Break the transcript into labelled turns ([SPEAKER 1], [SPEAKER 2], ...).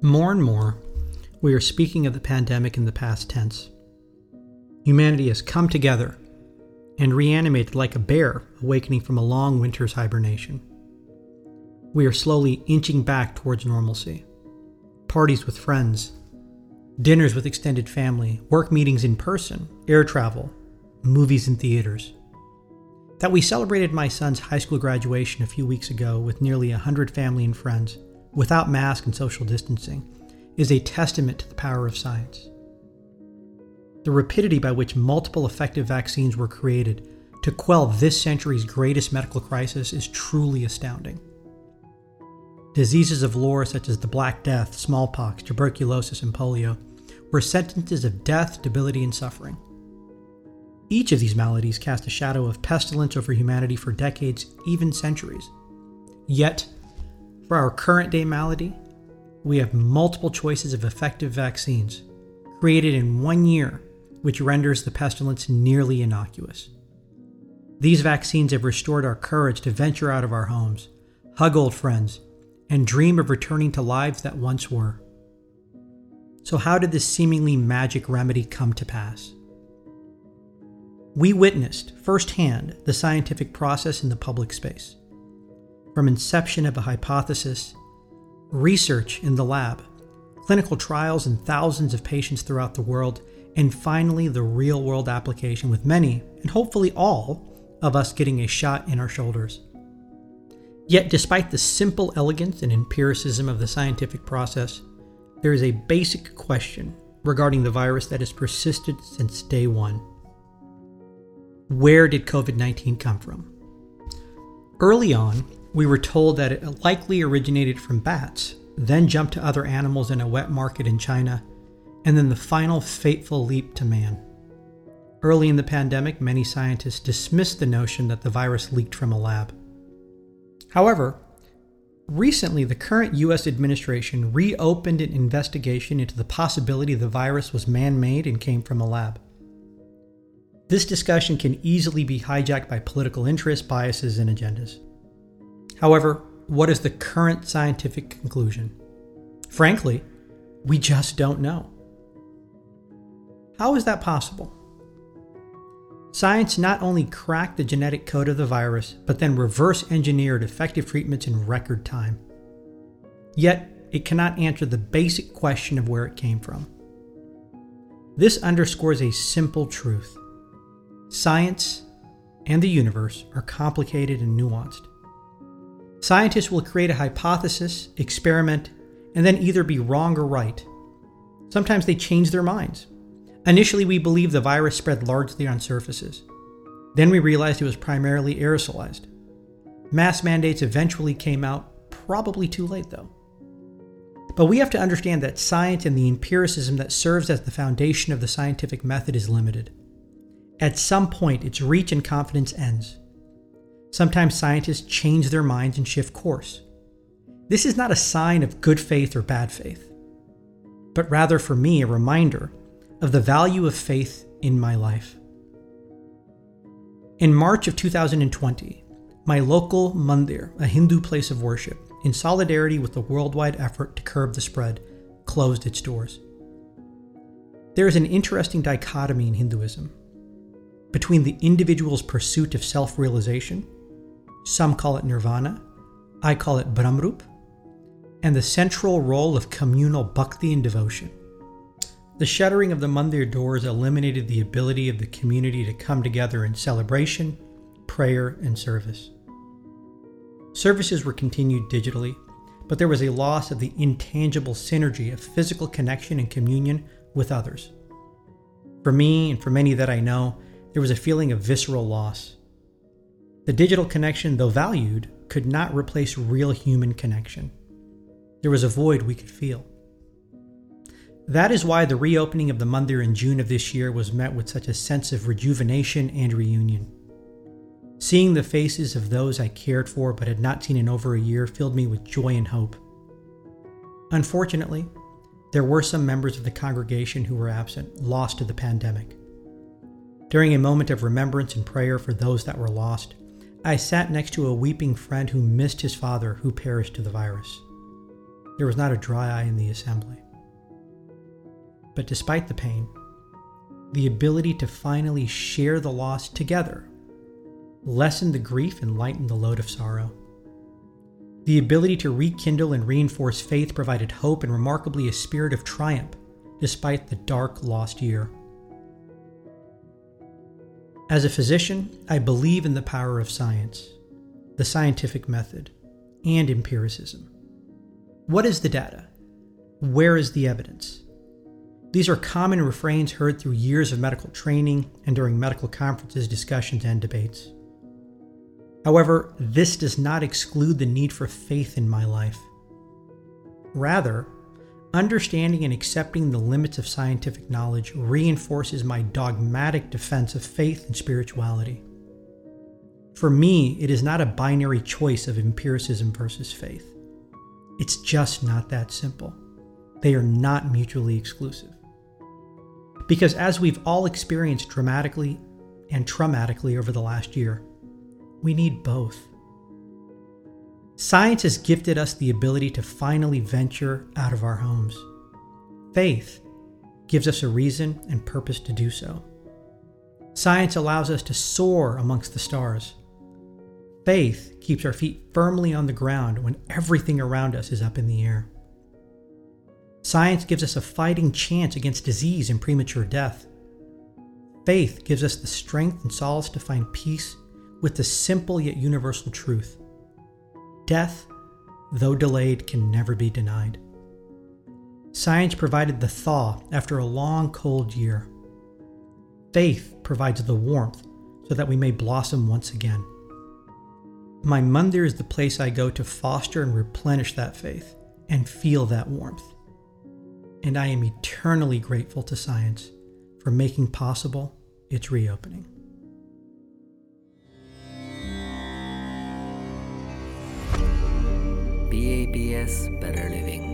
[SPEAKER 1] More and more, we are speaking of the pandemic in the past tense. Humanity has come together and reanimated like a bear awakening from a long winter's hibernation. We are slowly inching back towards normalcy. Parties with friends, dinners with extended family, work meetings in person, air travel, movies in theaters. That we celebrated my son's high school graduation a few weeks ago with nearly 100 family and friends, without mask and social distancing, is a testament to the power of science. The rapidity by which multiple effective vaccines were created to quell this century's greatest medical crisis is truly astounding. Diseases of lore such as the Black Death, smallpox, tuberculosis, and polio were sentences of death, debility, and suffering. Each of these maladies cast a shadow of pestilence over humanity for decades, even centuries. Yet, for our current day malady, we have multiple choices of effective vaccines created in one year, which renders the pestilence nearly innocuous. These vaccines have restored our courage to venture out of our homes, hug old friends, and dream of returning to lives that once were. So, how did this seemingly magic remedy come to pass? We witnessed firsthand the scientific process in the public space. From inception of a hypothesis, research in the lab, clinical trials in thousands of patients throughout the world, and finally the real world application with many, and hopefully all, of us getting a shot in our shoulders. Yet, despite the simple elegance and empiricism of the scientific process, there is a basic question regarding the virus that has persisted since day one. Where did COVID 19 come from? Early on, we were told that it likely originated from bats, then jumped to other animals in a wet market in China, and then the final fateful leap to man. Early in the pandemic, many scientists dismissed the notion that the virus leaked from a lab. However, recently the current US administration reopened an investigation into the possibility the virus was man made and came from a lab. This discussion can easily be hijacked by political interests, biases, and agendas. However, what is the current scientific conclusion? Frankly, we just don't know. How is that possible? Science not only cracked the genetic code of the virus, but then reverse engineered effective treatments in record time. Yet, it cannot answer the basic question of where it came from. This underscores a simple truth science and the universe are complicated and nuanced. Scientists will create a hypothesis, experiment, and then either be wrong or right. Sometimes they change their minds. Initially, we believed the virus spread largely on surfaces. Then we realized it was primarily aerosolized. Mass mandates eventually came out, probably too late though. But we have to understand that science and the empiricism that serves as the foundation of the scientific method is limited. At some point, its reach and confidence ends. Sometimes scientists change their minds and shift course. This is not a sign of good faith or bad faith, but rather for me a reminder of the value of faith in my life. In March of 2020, my local mandir, a Hindu place of worship, in solidarity with the worldwide effort to curb the spread, closed its doors. There is an interesting dichotomy in Hinduism between the individual's pursuit of self realization, some call it nirvana, I call it Brahmrup, and the central role of communal bhakti and devotion. The shuttering of the mandir doors eliminated the ability of the community to come together in celebration, prayer, and service. Services were continued digitally, but there was a loss of the intangible synergy of physical connection and communion with others. For me and for many that I know, there was a feeling of visceral loss. The digital connection, though valued, could not replace real human connection. There was a void we could feel. That is why the reopening of the mandir in June of this year was met with such a sense of rejuvenation and reunion. Seeing the faces of those I cared for but had not seen in over a year filled me with joy and hope. Unfortunately, there were some members of the congregation who were absent, lost to the pandemic. During a moment of remembrance and prayer for those that were lost, I sat next to a weeping friend who missed his father who perished to the virus. There was not a dry eye in the assembly. But despite the pain, the ability to finally share the loss together lessened the grief and lightened the load of sorrow. The ability to rekindle and reinforce faith provided hope and remarkably a spirit of triumph despite the dark lost year. As a physician, I believe in the power of science, the scientific method, and empiricism. What is the data? Where is the evidence? These are common refrains heard through years of medical training and during medical conferences, discussions, and debates. However, this does not exclude the need for faith in my life. Rather, understanding and accepting the limits of scientific knowledge reinforces my dogmatic defense of faith and spirituality. For me, it is not a binary choice of empiricism versus faith. It's just not that simple. They are not mutually exclusive. Because as we've all experienced dramatically and traumatically over the last year, we need both. Science has gifted us the ability to finally venture out of our homes. Faith gives us a reason and purpose to do so. Science allows us to soar amongst the stars. Faith keeps our feet firmly on the ground when everything around us is up in the air. Science gives us a fighting chance against disease and premature death. Faith gives us the strength and solace to find peace with the simple yet universal truth death, though delayed, can never be denied. Science provided the thaw after a long, cold year. Faith provides the warmth so that we may blossom once again. My mandir is the place I go to foster and replenish that faith and feel that warmth and I am eternally grateful to science for making possible its reopening.
[SPEAKER 2] BAPS Better Living